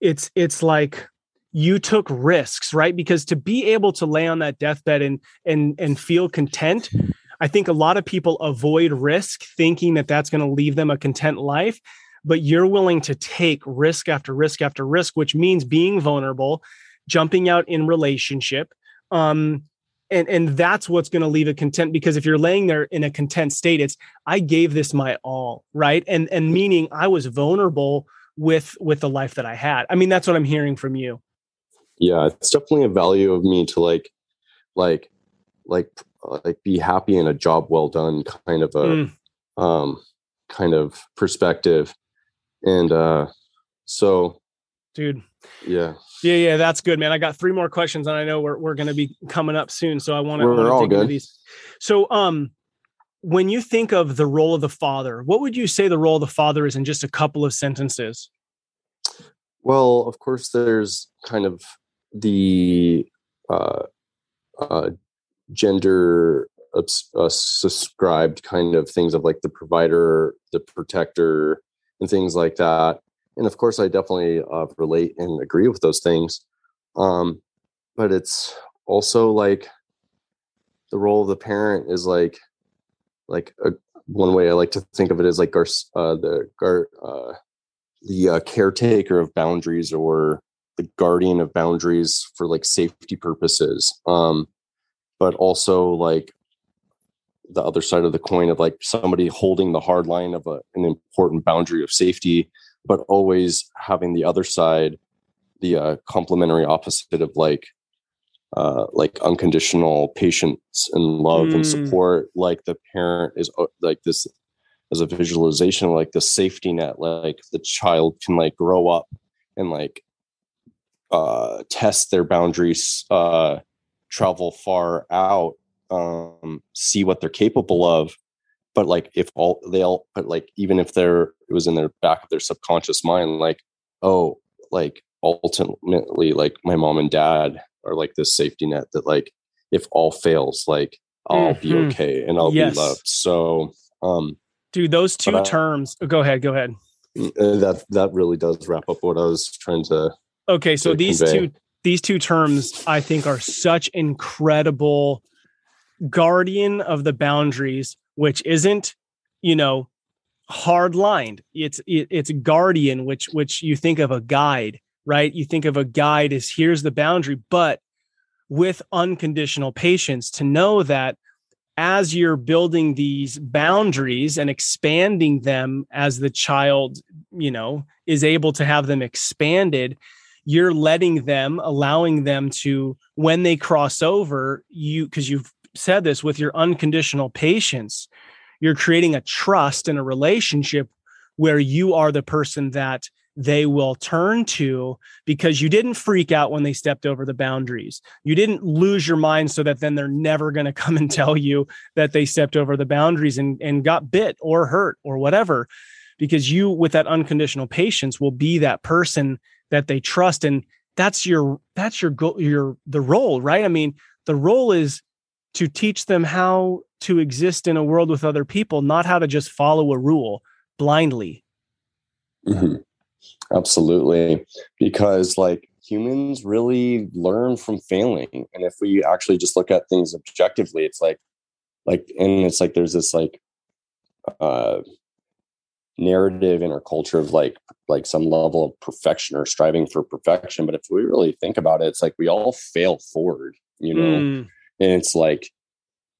it's it's like you took risks, right? Because to be able to lay on that deathbed and and and feel content, I think a lot of people avoid risk thinking that that's going to leave them a content life but you're willing to take risk after risk after risk, which means being vulnerable, jumping out in relationship. Um, and and that's what's going to leave a content because if you're laying there in a content state it's i gave this my all right? And and meaning i was vulnerable with with the life that i had. I mean that's what i'm hearing from you. Yeah it's definitely a value of me to like like like like be happy in a job well done kind of a mm. um kind of perspective. And uh so dude. Yeah. Yeah yeah that's good man. I got three more questions and i know we're, we're gonna be coming up soon so i want to all good. these. So um when you think of the role of the father what would you say the role of the father is in just a couple of sentences? Well of course there's kind of the uh, uh gender uh, subscribed kind of things of like the provider the protector and things like that. And of course, I definitely uh, relate and agree with those things. Um, but it's also like the role of the parent is like, like a, one way I like to think of it is like our, uh, the uh, the uh, caretaker of boundaries or the guardian of boundaries for like safety purposes. Um, but also like the other side of the coin of like somebody holding the hard line of a, an important boundary of safety, but always having the other side, the uh, complementary opposite of like uh, like unconditional patience and love mm. and support. Like the parent is uh, like this as a visualization, like the safety net. Like the child can like grow up and like uh, test their boundaries, uh, travel far out um, see what they're capable of but like if all they all but like even if they're it was in their back of their subconscious mind like oh like ultimately like my mom and dad are like this safety net that like if all fails like i'll mm-hmm. be okay and i'll yes. be loved so um dude those two terms oh, go ahead go ahead mm, uh, that that really does wrap up what i was trying to okay so to these convey. two these two terms i think are such incredible guardian of the boundaries, which isn't, you know, hard lined. It's it, it's guardian, which which you think of a guide, right? You think of a guide as here's the boundary, but with unconditional patience to know that as you're building these boundaries and expanding them as the child, you know, is able to have them expanded, you're letting them, allowing them to, when they cross over, you, because you've said this with your unconditional patience, you're creating a trust and a relationship where you are the person that they will turn to because you didn't freak out when they stepped over the boundaries. You didn't lose your mind so that then they're never going to come and tell you that they stepped over the boundaries and, and got bit or hurt or whatever. Because you, with that unconditional patience, will be that person that they trust. And that's your that's your goal, your the role, right? I mean, the role is to teach them how to exist in a world with other people, not how to just follow a rule blindly. Mm-hmm. Absolutely. Because like humans really learn from failing. And if we actually just look at things objectively, it's like, like, and it's like there's this like, uh, narrative in our culture of like like some level of perfection or striving for perfection but if we really think about it it's like we all fail forward you know mm. And it's like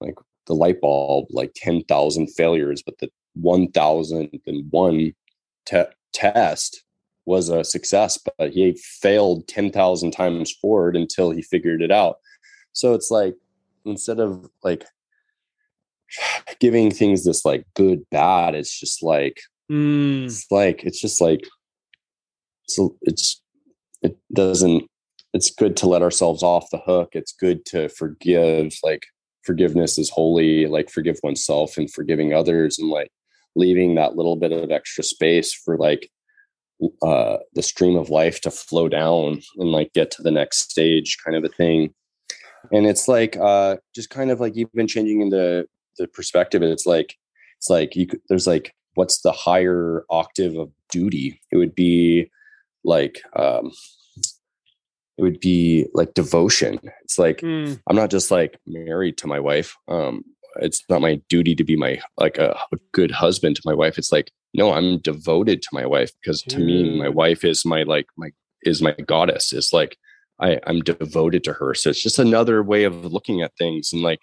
like the light bulb like 10,000 failures but the 1001 te- test was a success, but he failed 10,000 times forward until he figured it out. So it's like, instead of like giving things this like good, bad, it's just like, mm. it's like, it's just like, so it's, it doesn't, it's good to let ourselves off the hook. It's good to forgive, like, forgiveness is holy, like, forgive oneself and forgiving others and like leaving that little bit of extra space for like uh, the stream of life to flow down and like get to the next stage kind of a thing and it's like uh just kind of like even changing into the perspective it's like it's like you could, there's like what's the higher octave of duty it would be like um it would be like devotion. It's like mm. i'm not just like married to my wife. Um it's not my duty to be my like a, a good husband to my wife. It's like no i'm devoted to my wife because to me my wife is my like my is my goddess. It's like i i'm devoted to her. So it's just another way of looking at things and like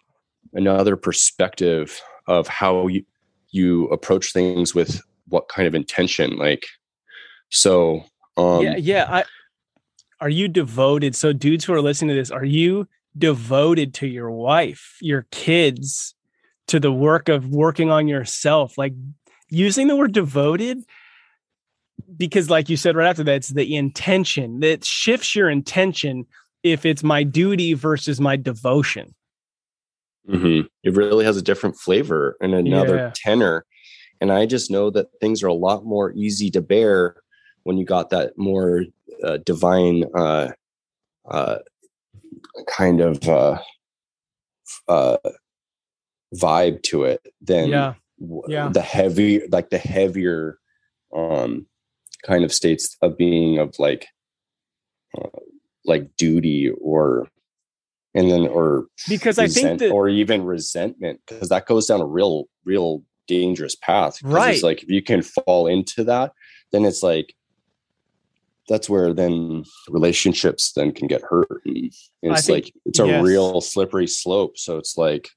another perspective of how you you approach things with what kind of intention like so um yeah yeah i are you devoted so dudes who are listening to this are you devoted to your wife your kids to the work of working on yourself like using the word devoted because like you said right after that it's the intention that shifts your intention if it's my duty versus my devotion mm-hmm. it really has a different flavor and another yeah. tenor and i just know that things are a lot more easy to bear when you got that more uh, divine uh, uh, kind of uh, uh, vibe to it than yeah yeah. the heavy like the heavier um kind of states of being of like uh, like duty or and then or because resent, I think that, or even resentment because that goes down a real real dangerous path right it's like if you can fall into that then it's like that's where then relationships then can get hurt and it's think, like it's a yes. real slippery slope so it's like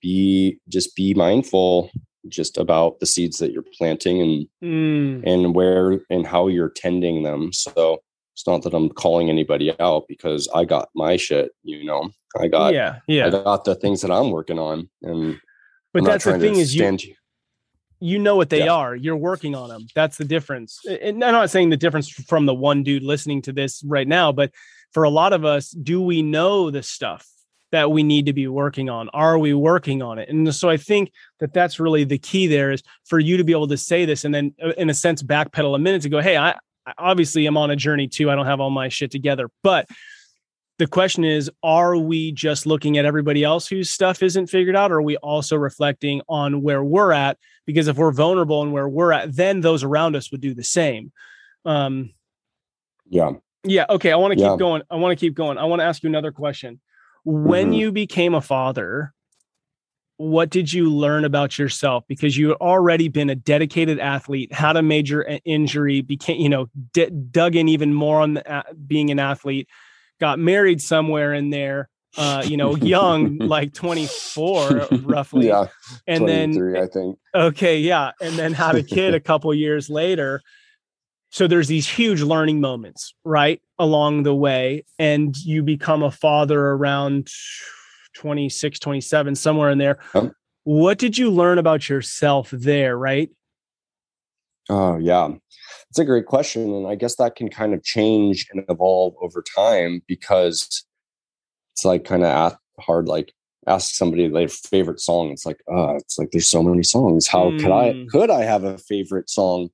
be just be mindful just about the seeds that you're planting and mm. and where and how you're tending them. So it's not that I'm calling anybody out because I got my shit, you know. I got yeah, yeah. I got the things that I'm working on and but I'm that's the thing is you, you know what they yeah. are. You're working on them. That's the difference. And I'm not saying the difference from the one dude listening to this right now, but for a lot of us, do we know the stuff? that we need to be working on? Are we working on it? And so I think that that's really the key there is for you to be able to say this and then, uh, in a sense, backpedal a minute to go, hey, I, I obviously am on a journey too. I don't have all my shit together. But the question is, are we just looking at everybody else whose stuff isn't figured out? Or are we also reflecting on where we're at? Because if we're vulnerable and where we're at, then those around us would do the same. Um, yeah. Yeah. Okay. I want to keep going. I want to keep going. I want to ask you another question when mm-hmm. you became a father what did you learn about yourself because you had already been a dedicated athlete had a major injury became you know d- dug in even more on the, uh, being an athlete got married somewhere in there uh, you know, young, like 24 roughly. Yeah. And then, I think. okay, yeah. And then had a kid a couple years later. So there's these huge learning moments, right? Along the way. And you become a father around 26, 27, somewhere in there. Um, what did you learn about yourself there, right? Oh, yeah. It's a great question. And I guess that can kind of change and evolve over time because it's like kind of hard, like ask somebody their favorite song. It's like, uh, it's like there's so many songs. How mm. could I hmm. could I have a favorite song?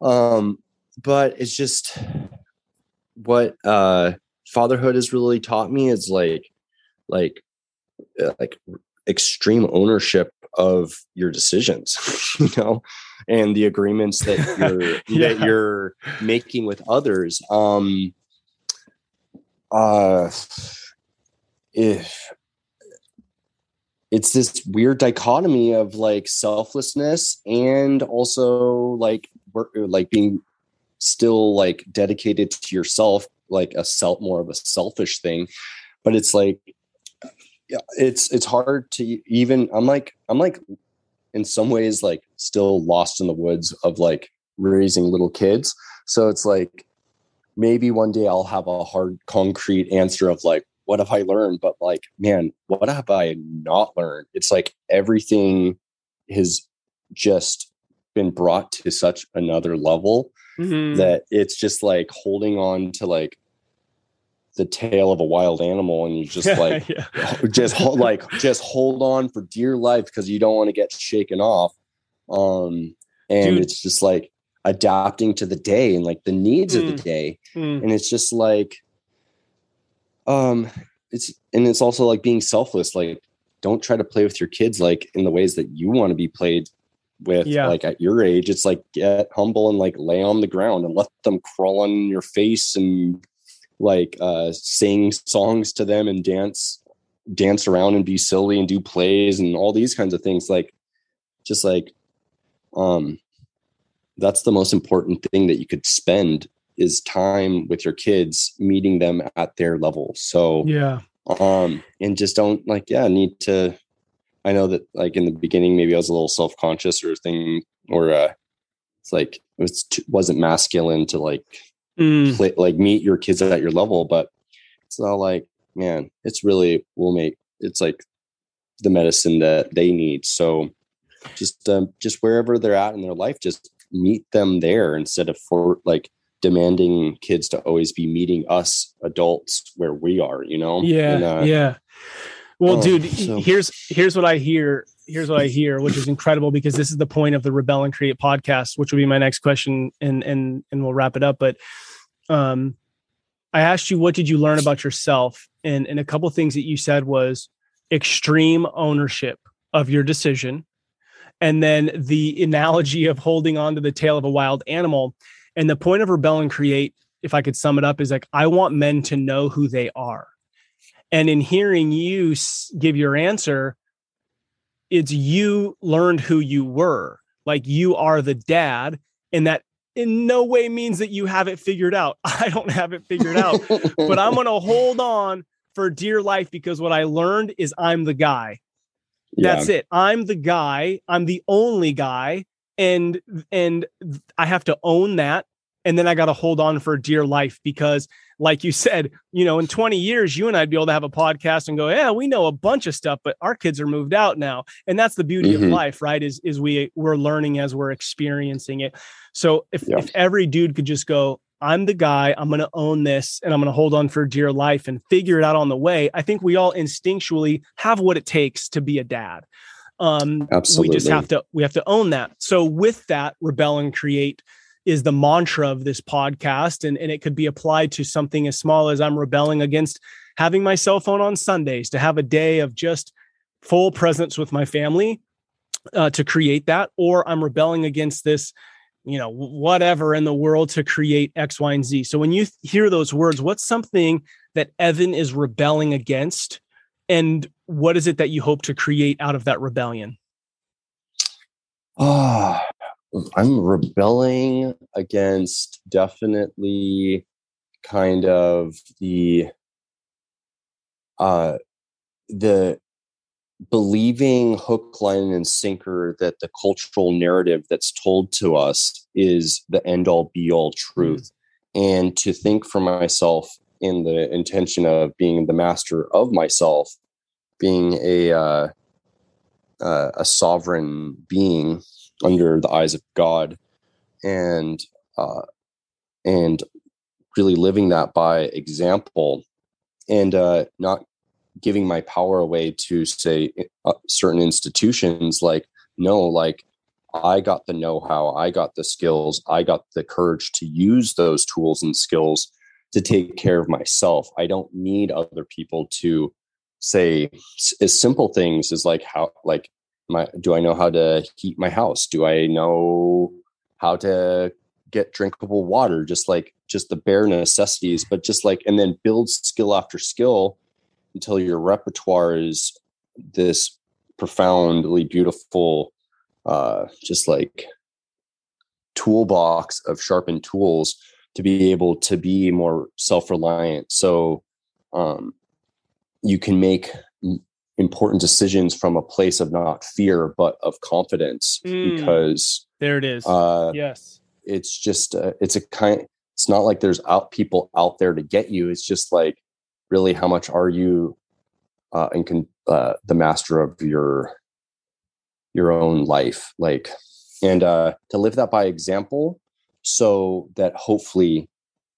Um, but it's just what uh fatherhood has really taught me is like like uh, like extreme ownership of your decisions you know and the agreements that you're yeah. that you're making with others um uh if it's this weird dichotomy of like selflessness and also like work like being still like dedicated to yourself like a self more of a selfish thing but it's like it's it's hard to even i'm like i'm like in some ways like still lost in the woods of like raising little kids. So it's like maybe one day i'll have a hard concrete answer of like what have i learned? But like man what have i not learned? It's like everything has just been brought to such another level mm-hmm. that it's just like holding on to like the tail of a wild animal and you just like just hold like just hold on for dear life because you don't want to get shaken off um and Dude. it's just like adapting to the day and like the needs mm. of the mm. day mm. and it's just like um it's and it's also like being selfless like don't try to play with your kids like in the ways that you want to be played with yeah. like at your age it's like get humble and like lay on the ground and let them crawl on your face and like uh sing songs to them and dance dance around and be silly and do plays and all these kinds of things like just like um that's the most important thing that you could spend is time with your kids meeting them at their level. So yeah. um and just don't like yeah need to I know that like in the beginning, maybe I was a little self conscious or thing, or uh, it's like it was too, wasn't masculine to like mm. play, like meet your kids at your level, but it's not like man, it's really will make it's like the medicine that they need. So just um, just wherever they're at in their life, just meet them there instead of for like demanding kids to always be meeting us adults where we are. You know? Yeah, and, uh, yeah. Well, oh, dude, so. here's here's what I hear. Here's what I hear, which is incredible because this is the point of the Rebel and Create podcast, which will be my next question, and and and we'll wrap it up. But um, I asked you what did you learn about yourself, and and a couple things that you said was extreme ownership of your decision, and then the analogy of holding on to the tail of a wild animal. And the point of Rebel and Create, if I could sum it up, is like I want men to know who they are and in hearing you give your answer, it's you learned who you were. Like you are the dad, and that in no way means that you have it figured out. I don't have it figured out, but I'm going to hold on for dear life because what I learned is I'm the guy. Yeah. That's it. I'm the guy. I'm the only guy and and I have to own that and then I got to hold on for dear life because like you said, you know, in 20 years, you and I'd be able to have a podcast and go, yeah, we know a bunch of stuff, but our kids are moved out now. And that's the beauty mm-hmm. of life, right? Is is we we're learning as we're experiencing it. So if, yeah. if every dude could just go, I'm the guy, I'm gonna own this and I'm gonna hold on for dear life and figure it out on the way, I think we all instinctually have what it takes to be a dad. Um Absolutely. we just have to we have to own that. So with that, rebel and create is the mantra of this podcast. And, and it could be applied to something as small as I'm rebelling against having my cell phone on Sundays to have a day of just full presence with my family uh, to create that, or I'm rebelling against this, you know, whatever in the world to create X, Y, and Z. So when you th- hear those words, what's something that Evan is rebelling against? And what is it that you hope to create out of that rebellion? Ah, I'm rebelling against definitely kind of the uh, the believing hook, line, and sinker that the cultural narrative that's told to us is the end all be all truth. Mm. And to think for myself in the intention of being the master of myself, being a uh, uh, a sovereign being under the eyes of God, and uh, and really living that by example, and uh, not giving my power away to say uh, certain institutions like no like i got the know-how i got the skills i got the courage to use those tools and skills to take care of myself. I don't need other people to say as simple things as like how like my do i know how to heat my house? Do i know how to get drinkable water? Just like just the bare necessities but just like and then build skill after skill until your repertoire is this profoundly beautiful uh just like toolbox of sharpened tools to be able to be more self-reliant. So um you can make important decisions from a place of not fear but of confidence mm. because there it is. uh yes. it's just uh, it's a kind it's not like there's out people out there to get you. It's just like really how much are you uh, and can uh, the master of your your own life? Like and uh, to live that by example so that hopefully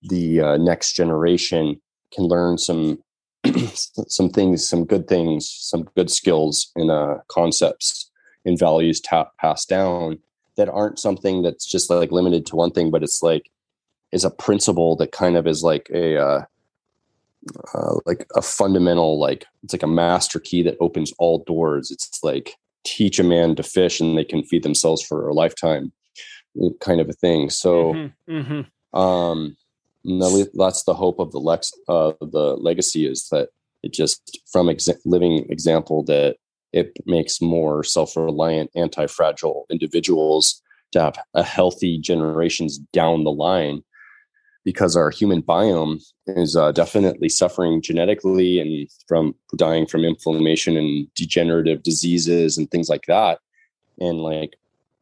the uh, next generation can learn some some things some good things some good skills and uh, concepts and values ta- passed down that aren't something that's just like limited to one thing but it's like is a principle that kind of is like a uh, uh, like a fundamental like it's like a master key that opens all doors it's like teach a man to fish and they can feed themselves for a lifetime kind of a thing so mm-hmm, mm-hmm. um that's the hope of the lex uh the legacy is that it just from exa- living example that it makes more self-reliant anti-fragile individuals to have a healthy generations down the line because our human biome is uh, definitely suffering genetically and from dying from inflammation and degenerative diseases and things like that. And like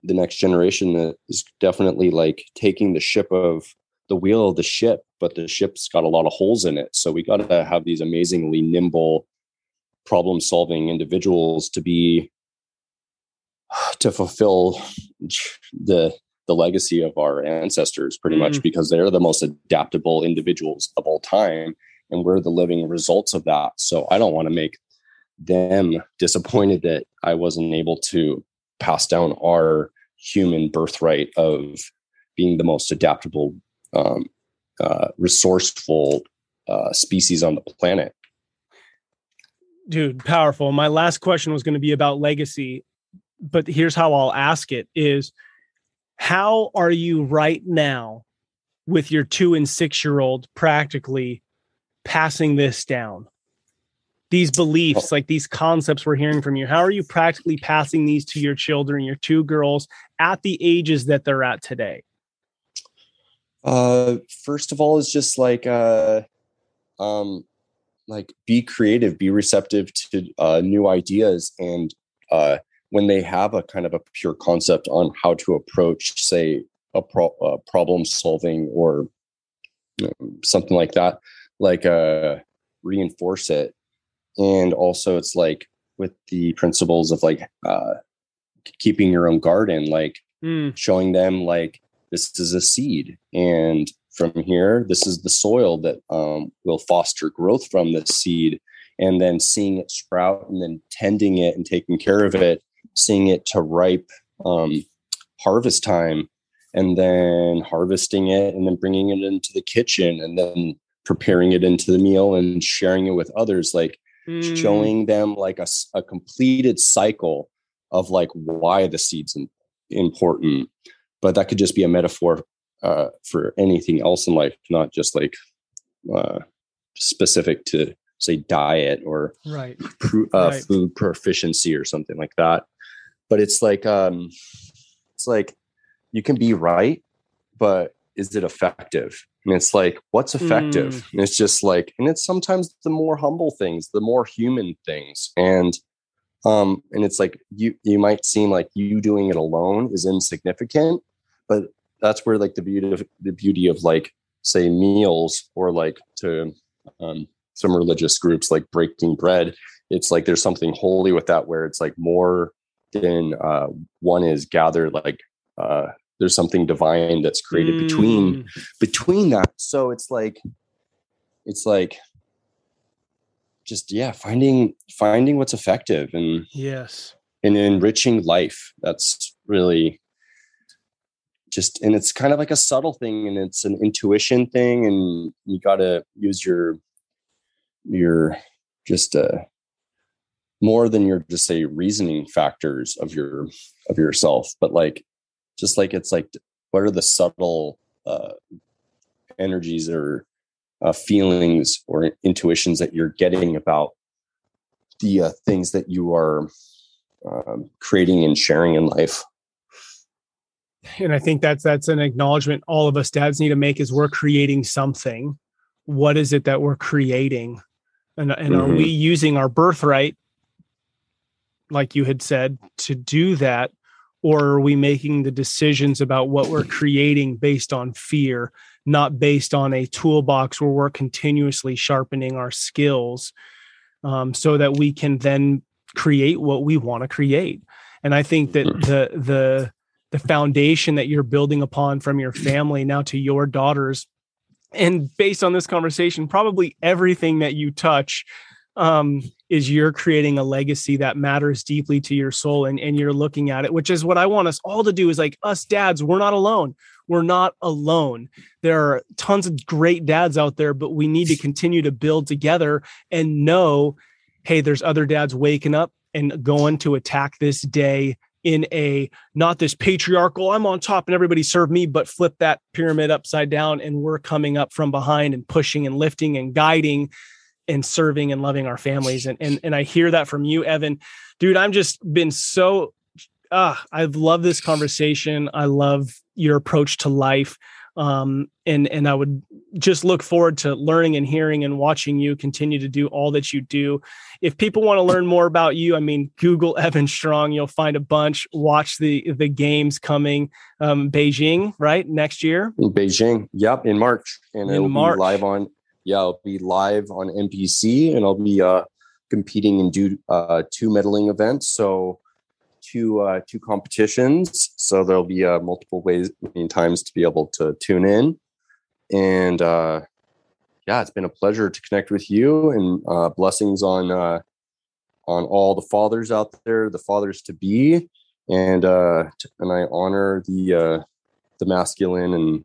the next generation is definitely like taking the ship of the wheel of the ship but the ship's got a lot of holes in it so we got to have these amazingly nimble problem solving individuals to be to fulfill the the legacy of our ancestors pretty mm. much because they're the most adaptable individuals of all time and we're the living results of that so i don't want to make them disappointed that i wasn't able to pass down our human birthright of being the most adaptable um, uh, resourceful uh, species on the planet dude powerful my last question was going to be about legacy but here's how i'll ask it is how are you right now with your two and six year old practically passing this down? These beliefs, like these concepts we're hearing from you, how are you practically passing these to your children, your two girls at the ages that they're at today? Uh, first of all, is just like, uh, um, like be creative, be receptive to uh, new ideas, and uh, when they have a kind of a pure concept on how to approach, say, a, pro- problem solving or you know, something like that, like uh, reinforce it. And also, it's like with the principles of like uh, keeping your own garden, like mm. showing them like this is a seed, and from here, this is the soil that um, will foster growth from this seed, and then seeing it sprout, and then tending it and taking care of it seeing it to ripe um, harvest time and then harvesting it and then bringing it into the kitchen and then preparing it into the meal and sharing it with others like mm. showing them like a, a, completed cycle of like why the seeds important but that could just be a metaphor uh, for anything else in life not just like uh, specific to say diet or right. Uh, right. food proficiency or something like that but it's like um it's like you can be right but is it effective And it's like, what's effective? Mm. And it's just like, and it's sometimes the more humble things, the more human things. And um, and it's like you you might seem like you doing it alone is insignificant, but that's where like the beauty of the beauty of like say meals or like to um, some religious groups like breaking bread it's like there's something holy with that where it's like more than uh, one is gathered like uh, there's something divine that's created mm. between between that. So it's like it's like just yeah finding finding what's effective and yes. and enriching life. That's really just and it's kind of like a subtle thing and it's an intuition thing and you got to use your your just uh more than your just say reasoning factors of your of yourself but like just like it's like what are the subtle uh energies or uh, feelings or intuitions that you're getting about the uh, things that you are um, creating and sharing in life and i think that's that's an acknowledgement all of us dads need to make is we're creating something what is it that we're creating and, and mm-hmm. are we mm-hmm. using our birthright like you had said to do that or are we making the decisions about what we're creating based on fear not based on a toolbox where we're continuously sharpening our skills um, so that we can then create what we want to create and i think that mm. the the the foundation that you're building upon from your family now to your daughters. And based on this conversation probably everything that you touch um, is you're creating a legacy that matters deeply to your soul and, and you're looking at it which is what i want us all to do is like us dads we're not alone. We're not alone. There are tons of great dads out there but we need to continue to build together and know hey there's other dads waking up and going to attack this day in a not this patriarchal i'm on top and everybody serve me but flip that pyramid upside down and we're coming up from behind and pushing and lifting and guiding and serving and loving our families. And and, and i hear that from you evan. Dude i'm just been so ah i love this conversation. I love your approach to life. Um, and and I would just look forward to learning and hearing and watching you continue to do all that you do. If people want to learn more about you, I mean, Google Evan Strong, you'll find a bunch. Watch the the games coming, um, Beijing, right next year. In Beijing, yep, in March, and in it'll March. be live on. Yeah, I'll be live on NBC, and I'll be uh, competing in do, uh, two medaling events. So two uh, two competitions, so there'll be uh, multiple ways and times to be able to tune in. And uh, yeah, it's been a pleasure to connect with you, and uh, blessings on uh, on all the fathers out there, the fathers to be, and uh, and I honor the uh, the masculine and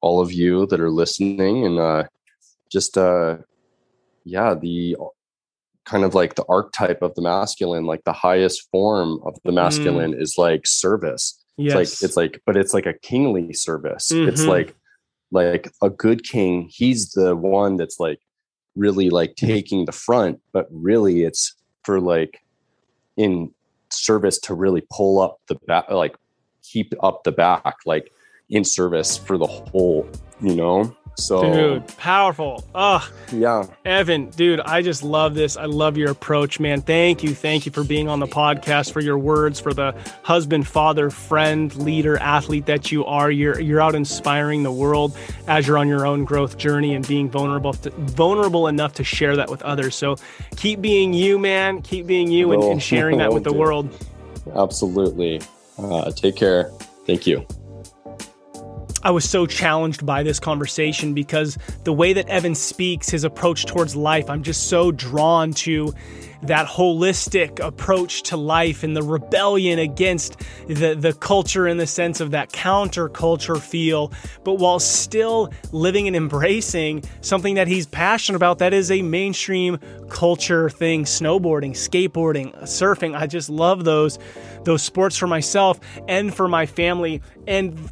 all of you that are listening, and uh, just uh, yeah, the kind of like the archetype of the masculine, like the highest form of the masculine mm. is like service. Yes. It's like it's like, but it's like a kingly service. Mm-hmm. It's like like a good king, he's the one that's like really like taking the front, but really it's for like in service to really pull up the back like keep up the back, like in service for the whole, you know? So, dude, powerful. Oh, yeah. Evan, dude, I just love this. I love your approach, man. Thank you. Thank you for being on the podcast, for your words, for the husband, father, friend, leader, athlete that you are. You're you're out inspiring the world as you're on your own growth journey and being vulnerable to, vulnerable enough to share that with others. So, keep being you, man. Keep being you and, and sharing that with the world. Absolutely. Uh, take care. Thank you. I was so challenged by this conversation because the way that Evan speaks, his approach towards life, I'm just so drawn to that holistic approach to life and the rebellion against the, the culture in the sense of that counterculture feel, but while still living and embracing something that he's passionate about that is a mainstream culture thing snowboarding, skateboarding, surfing. I just love those those sports for myself and for my family. And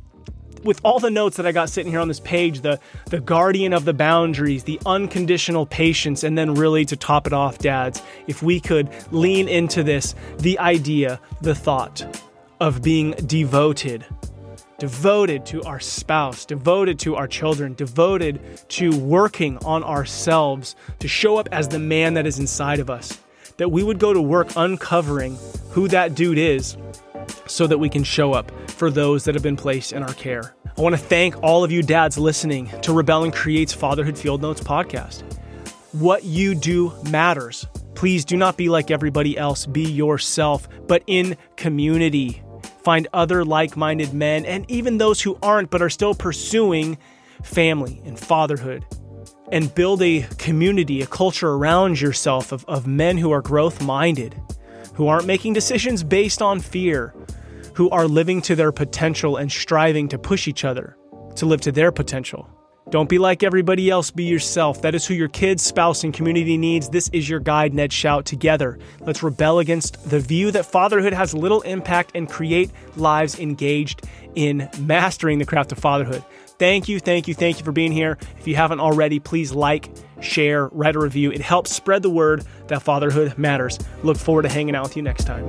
with all the notes that I got sitting here on this page, the the guardian of the boundaries, the unconditional patience, and then really to top it off, dads, if we could lean into this, the idea, the thought of being devoted devoted to our spouse, devoted to our children, devoted to working on ourselves to show up as the man that is inside of us. That we would go to work uncovering who that dude is so that we can show up for those that have been placed in our care. I want to thank all of you dads listening to Rebel and Create's Fatherhood Field Notes podcast. What you do matters. Please do not be like everybody else. Be yourself, but in community. Find other like minded men and even those who aren't but are still pursuing family and fatherhood. And build a community, a culture around yourself of, of men who are growth minded, who aren't making decisions based on fear, who are living to their potential and striving to push each other to live to their potential. Don't be like everybody else, be yourself. That is who your kids, spouse, and community needs. This is your guide, Ned Schaut. Together, let's rebel against the view that fatherhood has little impact and create lives engaged in mastering the craft of fatherhood. Thank you, thank you, thank you for being here. If you haven't already, please like, share, write a review. It helps spread the word that fatherhood matters. Look forward to hanging out with you next time.